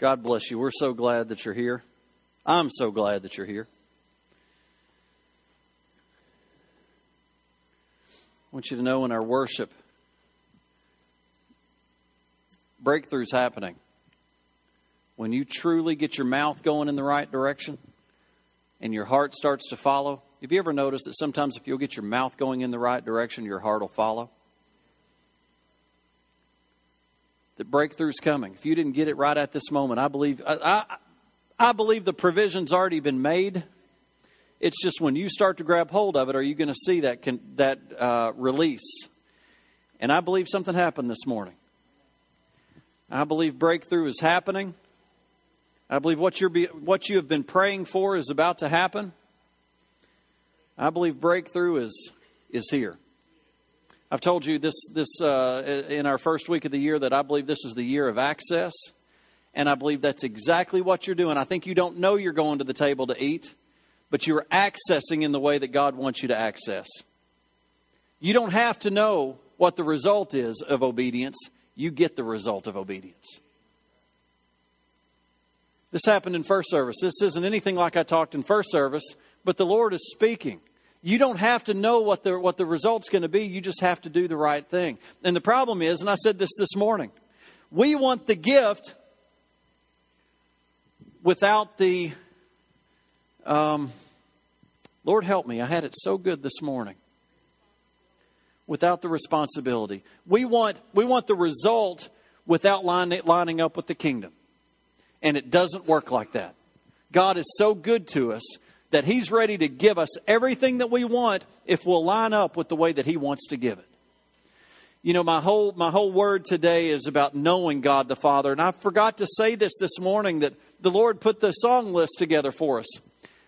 God bless you. We're so glad that you're here. I'm so glad that you're here. I want you to know in our worship, breakthroughs happening. When you truly get your mouth going in the right direction and your heart starts to follow, have you ever noticed that sometimes if you'll get your mouth going in the right direction, your heart will follow? That breakthrough's coming. If you didn't get it right at this moment, I believe I, I, I believe the provision's already been made. It's just when you start to grab hold of it, are you going to see that can, that uh, release? And I believe something happened this morning. I believe breakthrough is happening. I believe what, you're be, what you have been praying for is about to happen. I believe breakthrough is, is here. I've told you this, this uh, in our first week of the year that I believe this is the year of access. And I believe that's exactly what you're doing. I think you don't know you're going to the table to eat, but you're accessing in the way that God wants you to access. You don't have to know what the result is of obedience, you get the result of obedience. This happened in first service. This isn't anything like I talked in first service, but the Lord is speaking. You don't have to know what the, what the result's going to be. You just have to do the right thing. And the problem is, and I said this this morning, we want the gift without the. Um, Lord help me, I had it so good this morning. Without the responsibility. We want, we want the result without lining, lining up with the kingdom. And it doesn't work like that. God is so good to us that He's ready to give us everything that we want if we'll line up with the way that He wants to give it. You know, my whole, my whole word today is about knowing God the Father. And I forgot to say this this morning that the Lord put the song list together for us.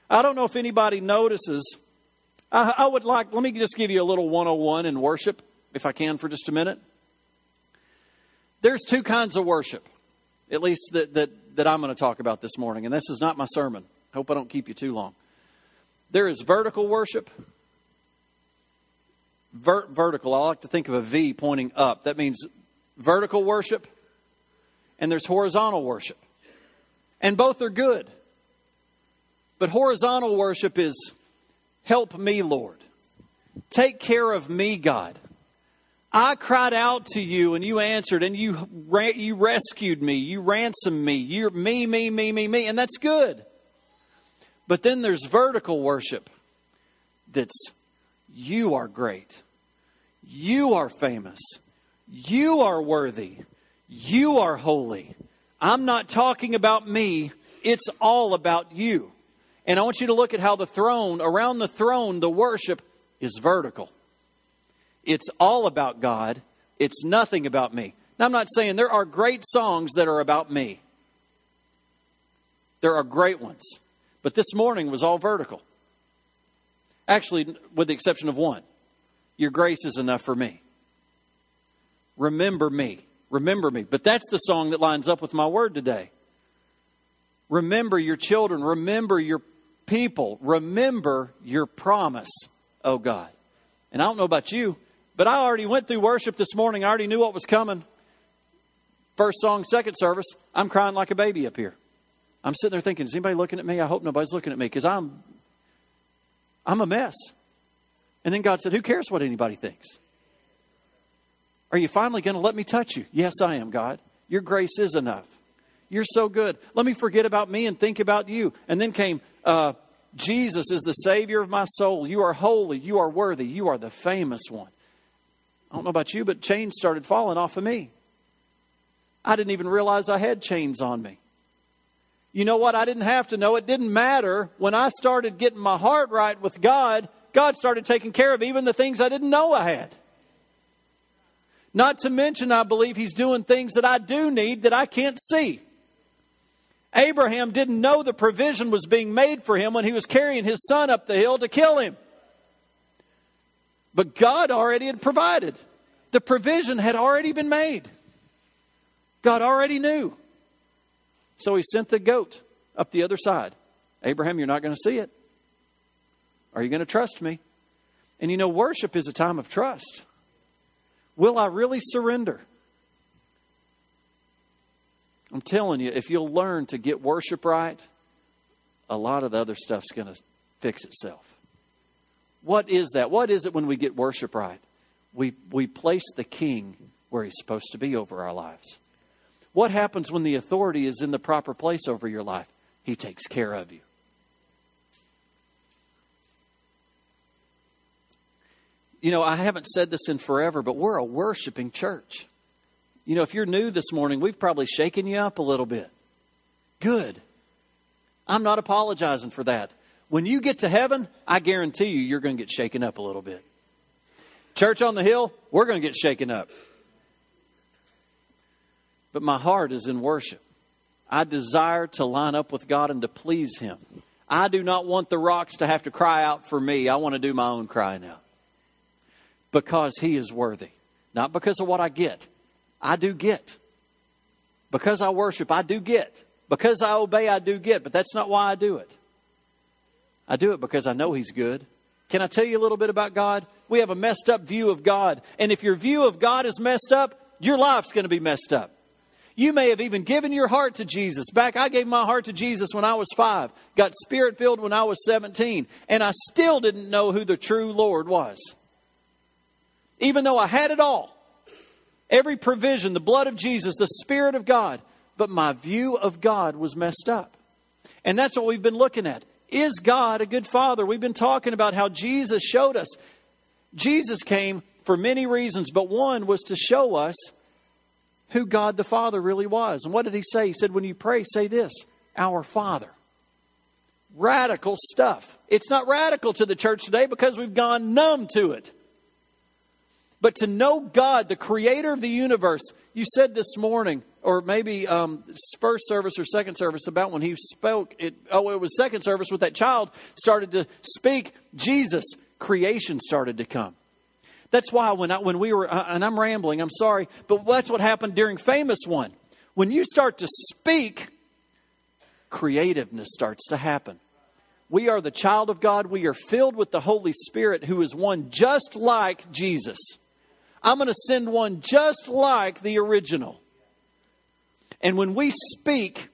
I don't know if anybody notices. I, I would like, let me just give you a little 101 in worship, if I can, for just a minute. There's two kinds of worship, at least that, that, that I'm going to talk about this morning. And this is not my sermon. I hope I don't keep you too long. There is vertical worship. Vert, vertical, I like to think of a V pointing up. That means vertical worship, and there's horizontal worship. And both are good. But horizontal worship is help me, Lord. Take care of me, God. I cried out to you and you answered and you, you rescued me. You ransomed me. You're me, me, me, me, me. And that's good. But then there's vertical worship that's you are great. You are famous. You are worthy. You are holy. I'm not talking about me. It's all about you. And I want you to look at how the throne, around the throne, the worship is vertical. It's all about God. It's nothing about me. Now, I'm not saying there are great songs that are about me. There are great ones. But this morning was all vertical. Actually, with the exception of one Your grace is enough for me. Remember me. Remember me. But that's the song that lines up with my word today. Remember your children. Remember your people. Remember your promise, oh God. And I don't know about you, but I already went through worship this morning. I already knew what was coming. First song, second service, I'm crying like a baby up here. I'm sitting there thinking, is anybody looking at me? I hope nobody's looking at me because I'm I'm a mess. And then God said, Who cares what anybody thinks? Are you finally going to let me touch you? Yes, I am, God. Your grace is enough. You're so good. Let me forget about me and think about you. And then came, uh, Jesus is the Savior of my soul. You are holy. You are worthy. You are the famous one. I don't know about you, but chains started falling off of me. I didn't even realize I had chains on me. You know what? I didn't have to know. It didn't matter. When I started getting my heart right with God, God started taking care of even the things I didn't know I had. Not to mention, I believe He's doing things that I do need that I can't see. Abraham didn't know the provision was being made for him when he was carrying his son up the hill to kill him. But God already had provided. The provision had already been made. God already knew. So he sent the goat up the other side. Abraham, you're not going to see it. Are you going to trust me? And you know, worship is a time of trust. Will I really surrender? I'm telling you, if you'll learn to get worship right, a lot of the other stuff's going to fix itself. What is that? What is it when we get worship right? We, we place the king where he's supposed to be over our lives. What happens when the authority is in the proper place over your life? He takes care of you. You know, I haven't said this in forever, but we're a worshiping church. You know, if you're new this morning, we've probably shaken you up a little bit. Good. I'm not apologizing for that. When you get to heaven, I guarantee you, you're going to get shaken up a little bit. Church on the hill, we're going to get shaken up. But my heart is in worship. I desire to line up with God and to please Him. I do not want the rocks to have to cry out for me. I want to do my own crying out. Because He is worthy. Not because of what I get. I do get. Because I worship, I do get. Because I obey, I do get. But that's not why I do it. I do it because I know He's good. Can I tell you a little bit about God? We have a messed up view of God. And if your view of God is messed up, your life's going to be messed up. You may have even given your heart to Jesus. Back, I gave my heart to Jesus when I was five, got spirit filled when I was 17, and I still didn't know who the true Lord was. Even though I had it all every provision, the blood of Jesus, the Spirit of God, but my view of God was messed up. And that's what we've been looking at. Is God a good father? We've been talking about how Jesus showed us. Jesus came for many reasons, but one was to show us who God the Father really was. And what did he say? He said, when you pray, say this Our Father. Radical stuff. It's not radical to the church today because we've gone numb to it. But to know God, the creator of the universe, you said this morning, or maybe um, first service or second service, about when he spoke. It, oh, it was second service with that child started to speak Jesus. Creation started to come. That's why when I, when we were, uh, and I'm rambling, I'm sorry, but that's what happened during Famous One. When you start to speak, creativeness starts to happen. We are the child of God. We are filled with the Holy Spirit, who is one just like Jesus. I'm going to send one just like the original. And when we speak,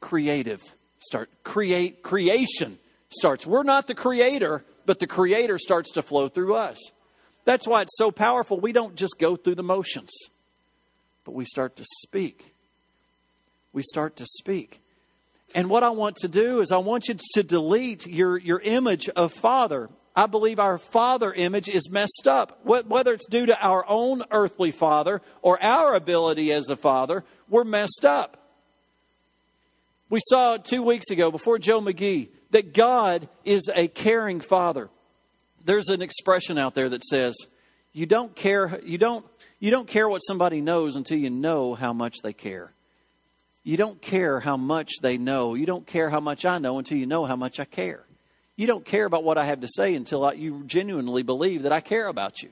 creative start create creation starts. We're not the creator, but the creator starts to flow through us. That's why it's so powerful. We don't just go through the motions, but we start to speak. We start to speak. And what I want to do is I want you to delete your, your image of Father. I believe our Father image is messed up. Whether it's due to our own earthly Father or our ability as a Father, we're messed up. We saw two weeks ago before Joe McGee that God is a caring Father there's an expression out there that says, you don't care, you don't, you don't care what somebody knows until you know how much they care. You don't care how much they know. You don't care how much I know until you know how much I care. You don't care about what I have to say until I, you genuinely believe that I care about you.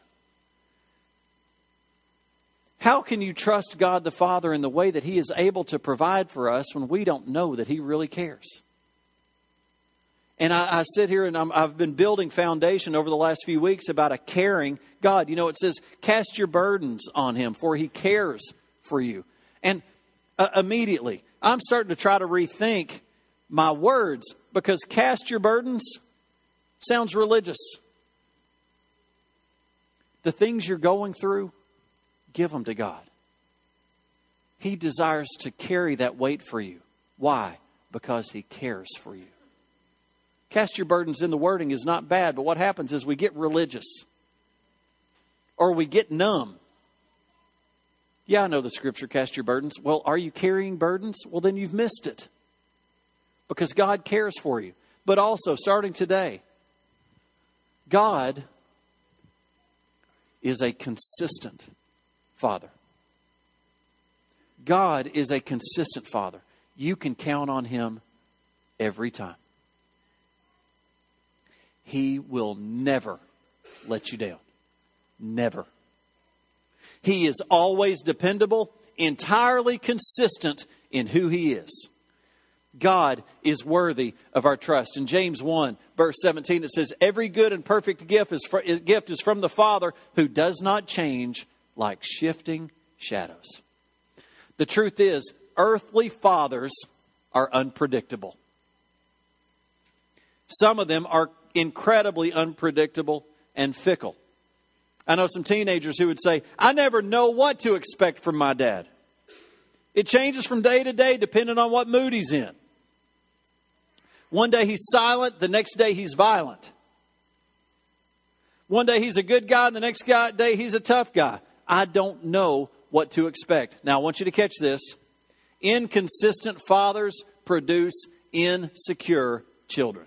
How can you trust God the Father in the way that He is able to provide for us when we don't know that He really cares? And I, I sit here and i have been building foundation over the last few weeks about a caring God. You know, it says, cast your burdens on him, for he cares for you. And uh, immediately, I'm starting to try to rethink my words because cast your burdens sounds religious. The things you're going through, give them to God. He desires to carry that weight for you. Why? Because He cares for you. Cast your burdens in the wording is not bad, but what happens is we get religious or we get numb. Yeah, I know the scripture, cast your burdens. Well, are you carrying burdens? Well, then you've missed it because God cares for you. But also, starting today, God is a consistent Father. God is a consistent Father. You can count on Him every time. He will never let you down. Never. He is always dependable, entirely consistent in who He is. God is worthy of our trust. In James 1, verse 17, it says, Every good and perfect gift is, for, gift is from the Father who does not change like shifting shadows. The truth is, earthly fathers are unpredictable. Some of them are incredibly unpredictable and fickle. I know some teenagers who would say, I never know what to expect from my dad. It changes from day to day depending on what mood he's in. One day he's silent, the next day he's violent. One day he's a good guy, and the next guy, day he's a tough guy. I don't know what to expect. Now, I want you to catch this. Inconsistent fathers produce insecure children.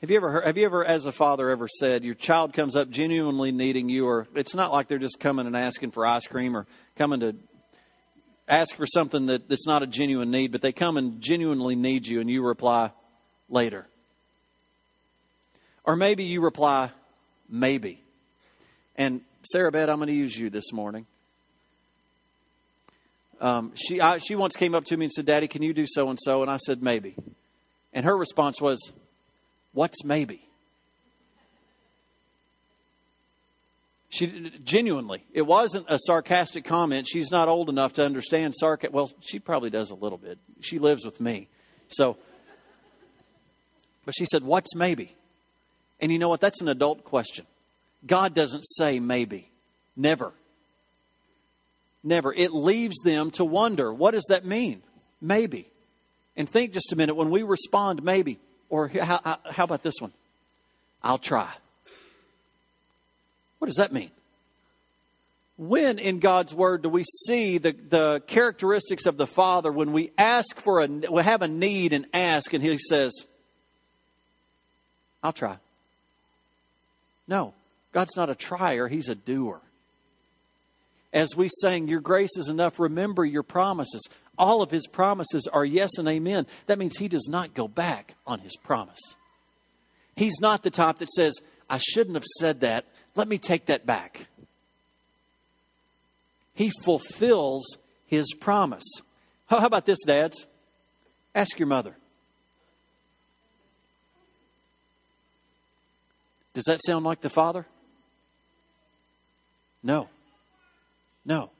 Have you ever heard, have you ever, as a father, ever said your child comes up genuinely needing you, or it's not like they're just coming and asking for ice cream or coming to ask for something that, that's not a genuine need, but they come and genuinely need you, and you reply, later. Or maybe you reply, maybe. And Sarah Beth, I'm going to use you this morning. Um, she, I, she once came up to me and said, Daddy, can you do so and so? And I said, maybe. And her response was, What's maybe? She genuinely, it wasn't a sarcastic comment. She's not old enough to understand sarcasm. Well, she probably does a little bit. She lives with me. So but she said, What's maybe? And you know what? That's an adult question. God doesn't say maybe. Never. Never. It leaves them to wonder what does that mean? Maybe. And think just a minute when we respond, maybe, or how, how about this one? I'll try. What does that mean? When in God's Word do we see the, the characteristics of the Father when we ask for a, we have a need and ask, and He says, I'll try. No, God's not a trier, He's a doer. As we sang, Your grace is enough, remember your promises. All of His promises are yes and amen. That means He does not go back on His promise. He's not the type that says, I shouldn't have said that. Let me take that back. He fulfills His promise. How about this, dads? Ask your mother. Does that sound like the Father? No. No.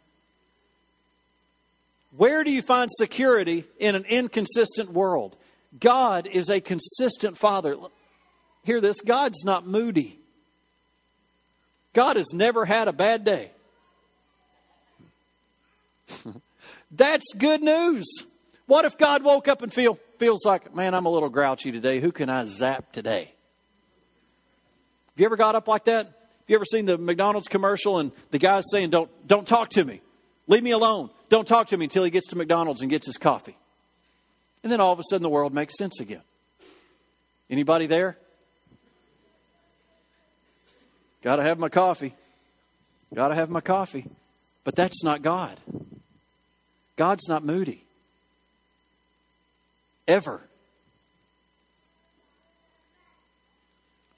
Where do you find security in an inconsistent world? God is a consistent Father. Hear this God's not moody. God has never had a bad day. That's good news. What if God woke up and feel feels like, man, I'm a little grouchy today. Who can I zap today? Have you ever got up like that? You ever seen the McDonald's commercial and the guy's saying, Don't don't talk to me. Leave me alone. Don't talk to me until he gets to McDonald's and gets his coffee. And then all of a sudden the world makes sense again. Anybody there? Gotta have my coffee. Gotta have my coffee. But that's not God. God's not moody. Ever.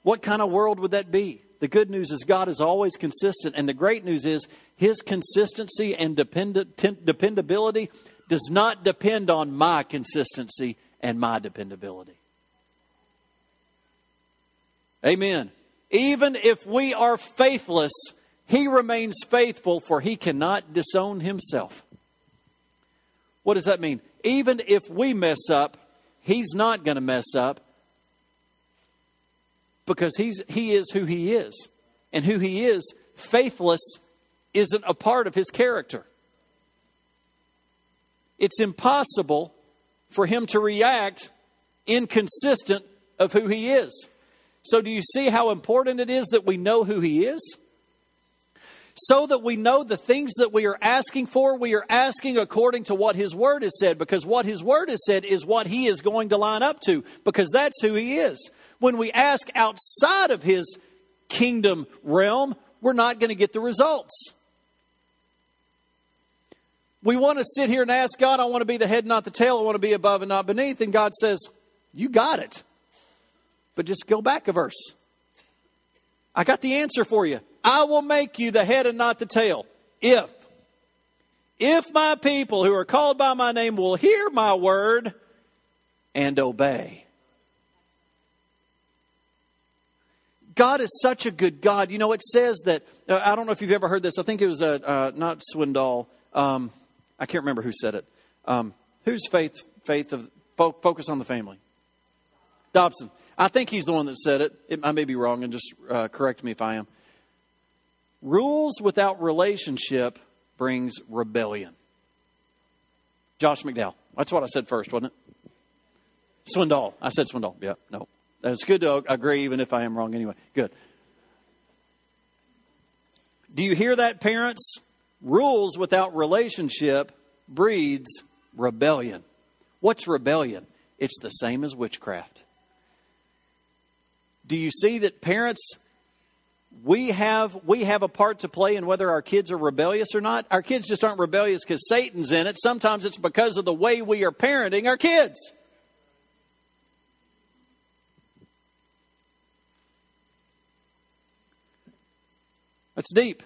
What kind of world would that be? The good news is God is always consistent, and the great news is His consistency and dependability does not depend on my consistency and my dependability. Amen. Even if we are faithless, He remains faithful, for He cannot disown Himself. What does that mean? Even if we mess up, He's not going to mess up because he's, he is who he is. And who he is, faithless isn't a part of his character. It's impossible for him to react inconsistent of who he is. So, do you see how important it is that we know who he is? So that we know the things that we are asking for, we are asking according to what his word has said, because what his word has said is what he is going to line up to, because that's who he is when we ask outside of his kingdom realm, we're not going to get the results. We want to sit here and ask God, I want to be the head, not the tail. I want to be above and not beneath. And God says, You got it. But just go back a verse. I got the answer for you. I will make you the head and not the tail. If, if my people who are called by my name will hear my word and obey. God is such a good God. You know, it says that, uh, I don't know if you've ever heard this. I think it was uh, uh, not Swindoll. Um, I can't remember who said it. Um, whose faith, faith of, fo- focus on the family? Dobson. I think he's the one that said it. it I may be wrong, and just uh, correct me if I am. Rules without relationship brings rebellion. Josh McDowell. That's what I said first, wasn't it? Swindoll. I said Swindoll. Yeah, no. It's good to agree, even if I am wrong anyway. Good. Do you hear that, parents? Rules without relationship breeds rebellion. What's rebellion? It's the same as witchcraft. Do you see that parents we have we have a part to play in whether our kids are rebellious or not? Our kids just aren't rebellious because Satan's in it. Sometimes it's because of the way we are parenting our kids. That's deep.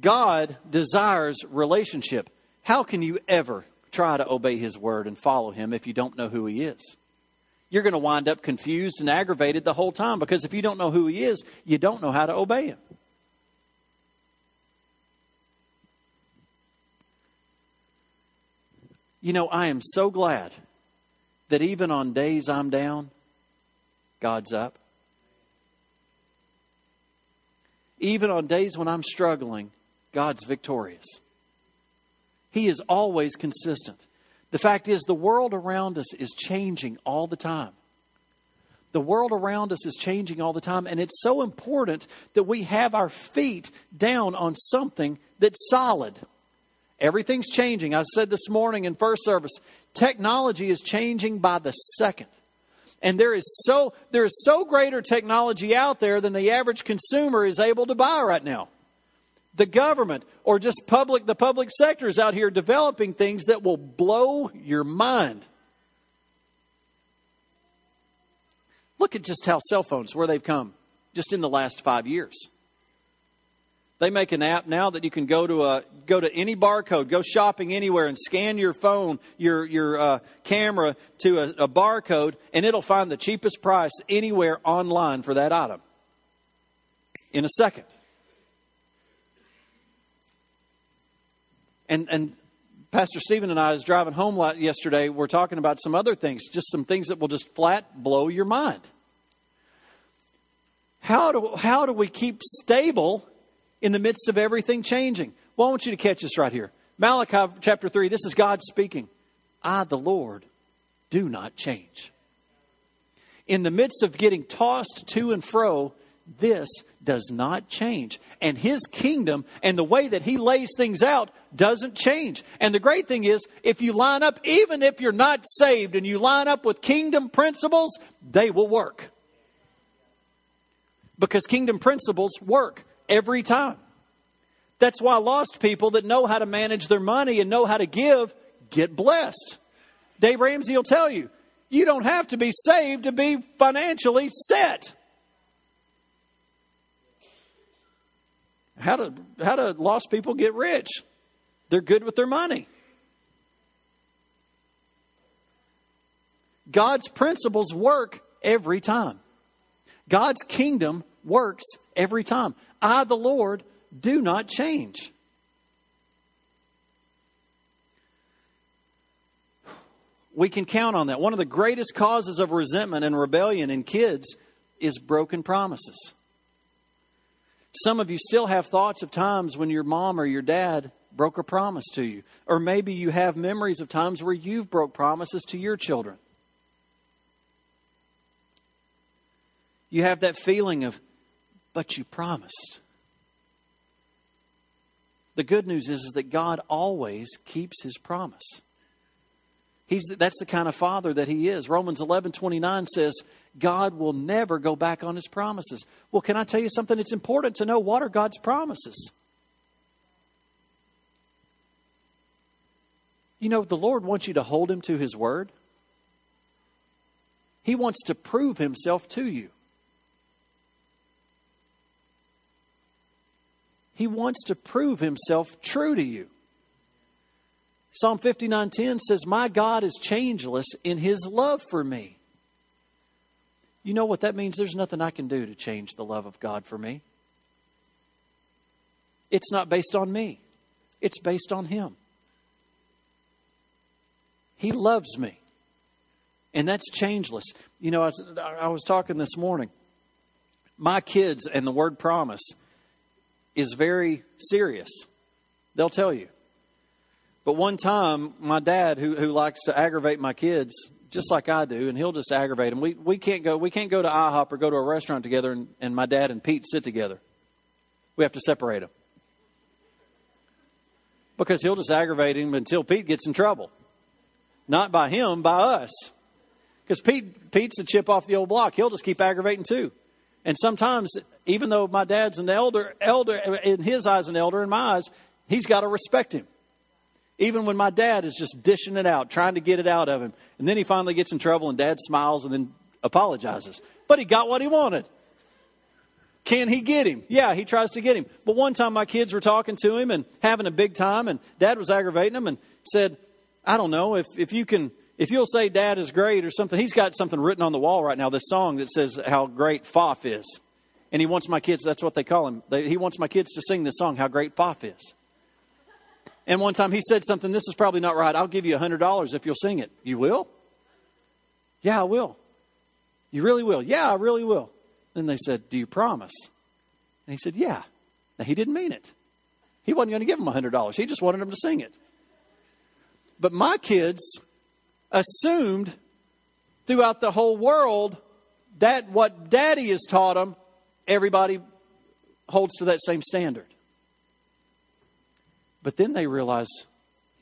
God desires relationship. How can you ever try to obey His word and follow Him if you don't know who He is? You're going to wind up confused and aggravated the whole time because if you don't know who He is, you don't know how to obey Him. You know, I am so glad that even on days I'm down, God's up. Even on days when I'm struggling, God's victorious. He is always consistent. The fact is, the world around us is changing all the time. The world around us is changing all the time, and it's so important that we have our feet down on something that's solid. Everything's changing. I said this morning in first service, technology is changing by the second. And there is so there is so greater technology out there than the average consumer is able to buy right now. The government or just public the public sector is out here developing things that will blow your mind. Look at just how cell phones where they've come just in the last 5 years. They make an app now that you can go to a go to any barcode, go shopping anywhere, and scan your phone, your your uh, camera to a, a barcode, and it'll find the cheapest price anywhere online for that item in a second. And and Pastor Stephen and I was driving home yesterday. We're talking about some other things, just some things that will just flat blow your mind. How do how do we keep stable in the midst of everything changing. Well, I want you to catch this right here. Malachi chapter 3, this is God speaking. I, the Lord, do not change. In the midst of getting tossed to and fro, this does not change. And his kingdom and the way that he lays things out doesn't change. And the great thing is, if you line up, even if you're not saved and you line up with kingdom principles, they will work. Because kingdom principles work every time. That's why lost people that know how to manage their money and know how to give get blessed. Dave Ramsey will tell you, you don't have to be saved to be financially set. How do, how do lost people get rich? They're good with their money. God's principles work every time. God's kingdom works every time. I, the Lord, do not change. We can count on that. One of the greatest causes of resentment and rebellion in kids is broken promises. Some of you still have thoughts of times when your mom or your dad broke a promise to you. Or maybe you have memories of times where you've broke promises to your children. You have that feeling of, but you promised. The good news is, is that God always keeps his promise. He's, that's the kind of father that he is. Romans 11 29 says, God will never go back on his promises. Well, can I tell you something? It's important to know what are God's promises. You know, the Lord wants you to hold him to his word. He wants to prove himself to you. He wants to prove himself true to you. Psalm 59:10 says, "My God is changeless in his love for me." you know what that means? There's nothing I can do to change the love of God for me. It's not based on me, it's based on Him. He loves me. And that's changeless. You know, I was, I was talking this morning. My kids and the word promise is very serious. They'll tell you. But one time, my dad, who, who likes to aggravate my kids, just like I do, and he'll just aggravate them. We, we, can't, go, we can't go to IHOP or go to a restaurant together and, and my dad and Pete sit together. We have to separate them. Because he'll just aggravate him until Pete gets in trouble. Not by him, by us. Because Pete, Pete's a chip off the old block. He'll just keep aggravating too. And sometimes, even though my dad's an elder, elder in his eyes, an elder in my eyes, he's got to respect him. Even when my dad is just dishing it out, trying to get it out of him. And then he finally gets in trouble and dad smiles and then apologizes. But he got what he wanted. Can he get him? Yeah, he tries to get him. But one time my kids were talking to him and having a big time, and dad was aggravating him and said, I don't know, if, if you can, if you'll say dad is great or something, he's got something written on the wall right now, this song that says how great Foff is. And he wants my kids, that's what they call him, they, he wants my kids to sing this song, How Great Foff Is. And one time he said something, this is probably not right. I'll give you a $100 if you'll sing it. You will? Yeah, I will. You really will? Yeah, I really will. Then they said, Do you promise? And he said, Yeah. Now, he didn't mean it. He wasn't going to give him a $100. He just wanted him to sing it. But my kids assumed throughout the whole world that what daddy has taught them, everybody holds to that same standard. But then they realized,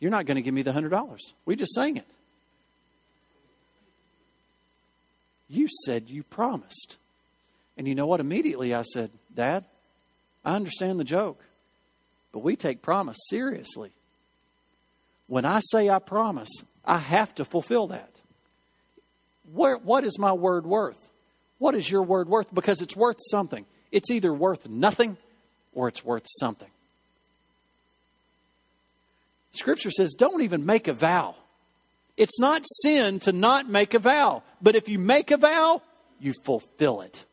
you're not going to give me the $100. We just sang it. You said you promised. And you know what? Immediately I said, Dad, I understand the joke, but we take promise seriously. When I say I promise, I have to fulfill that. Where, what is my word worth? What is your word worth? Because it's worth something. It's either worth nothing or it's worth something. Scripture says, don't even make a vow. It's not sin to not make a vow, but if you make a vow, you fulfill it.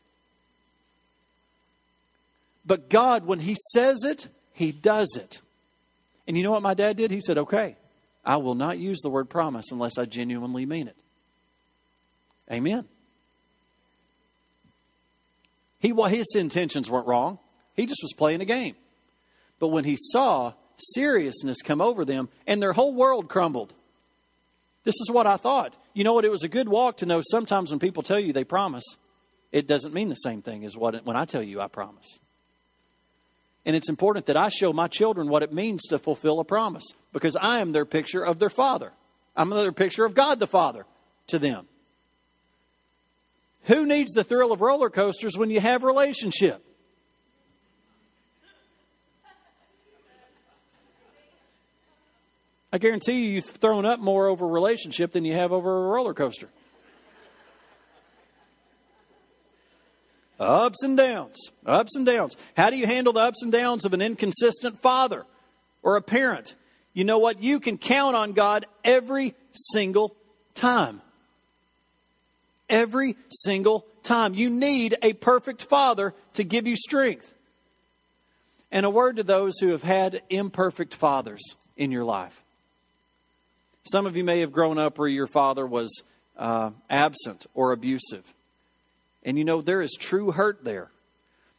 But God, when He says it, He does it. And you know what my dad did? He said, okay, I will not use the word promise unless I genuinely mean it. Amen. He, well, his intentions weren't wrong. He just was playing a game. But when he saw seriousness come over them, and their whole world crumbled. This is what I thought. You know what? It was a good walk to know sometimes when people tell you they promise, it doesn't mean the same thing as what when I tell you I promise. And it's important that I show my children what it means to fulfill a promise because I am their picture of their father. I'm their picture of God the Father to them. Who needs the thrill of roller coasters when you have relationship? I guarantee you, you've thrown up more over relationship than you have over a roller coaster. Ups and downs, ups and downs. How do you handle the ups and downs of an inconsistent father or a parent? You know what? You can count on God every single time. Every single time. You need a perfect father to give you strength. And a word to those who have had imperfect fathers in your life. Some of you may have grown up where your father was uh, absent or abusive. And you know, there is true hurt there.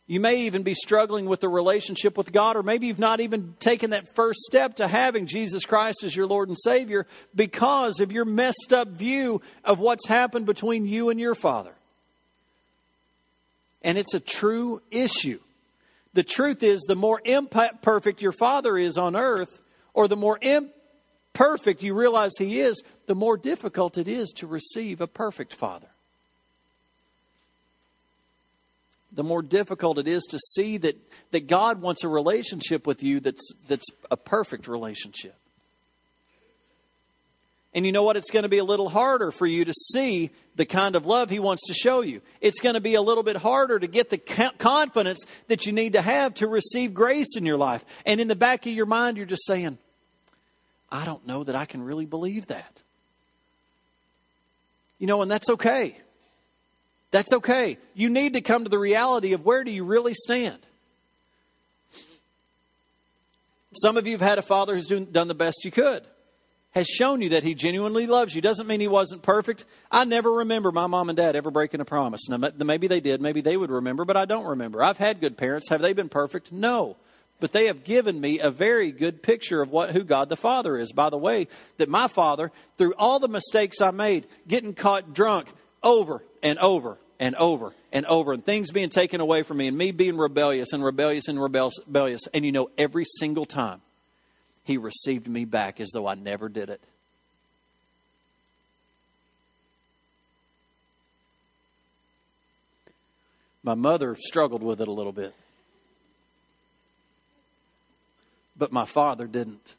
You may even be struggling with the relationship with God, or maybe you've not even taken that first step to having Jesus Christ as your Lord and Savior because of your messed up view of what's happened between you and your Father. And it's a true issue. The truth is, the more imperfect your Father is on earth, or the more imperfect you realize He is, the more difficult it is to receive a perfect Father. The more difficult it is to see that, that God wants a relationship with you that's, that's a perfect relationship. And you know what? It's going to be a little harder for you to see the kind of love He wants to show you. It's going to be a little bit harder to get the confidence that you need to have to receive grace in your life. And in the back of your mind, you're just saying, I don't know that I can really believe that. You know, and that's okay. That's okay. You need to come to the reality of where do you really stand. Some of you have had a father who's done the best you could, has shown you that he genuinely loves you. Doesn't mean he wasn't perfect. I never remember my mom and dad ever breaking a promise. Now, maybe they did, maybe they would remember, but I don't remember. I've had good parents. Have they been perfect? No. But they have given me a very good picture of what who God the Father is. By the way, that my father, through all the mistakes I made, getting caught drunk over and over and over and over, and things being taken away from me, and me being rebellious and rebellious and rebellious. And you know, every single time, He received me back as though I never did it. My mother struggled with it a little bit, but my father didn't.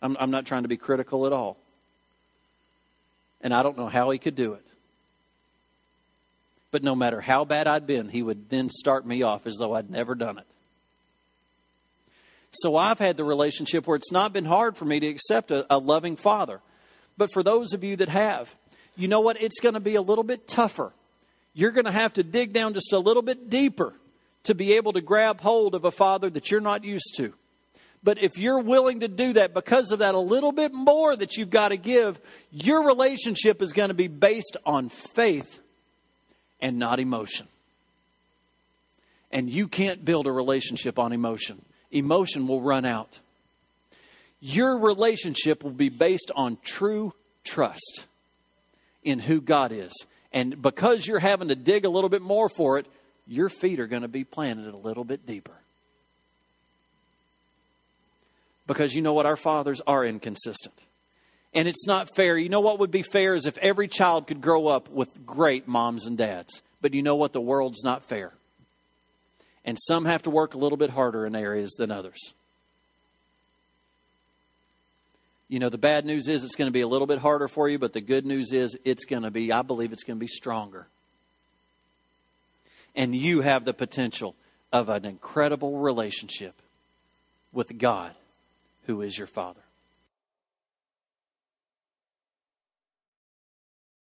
I'm, I'm not trying to be critical at all. And I don't know how he could do it. But no matter how bad I'd been, he would then start me off as though I'd never done it. So I've had the relationship where it's not been hard for me to accept a, a loving father. But for those of you that have, you know what? It's going to be a little bit tougher. You're going to have to dig down just a little bit deeper to be able to grab hold of a father that you're not used to. But if you're willing to do that because of that a little bit more that you've got to give, your relationship is going to be based on faith and not emotion. And you can't build a relationship on emotion, emotion will run out. Your relationship will be based on true trust in who God is. And because you're having to dig a little bit more for it, your feet are going to be planted a little bit deeper. Because you know what? Our fathers are inconsistent and it's not fair. You know what would be fair is if every child could grow up with great moms and dads. But you know what? The world's not fair. And some have to work a little bit harder in areas than others. You know, the bad news is it's going to be a little bit harder for you, but the good news is it's going to be, I believe it's going to be stronger. And you have the potential of an incredible relationship with God, who is your Father.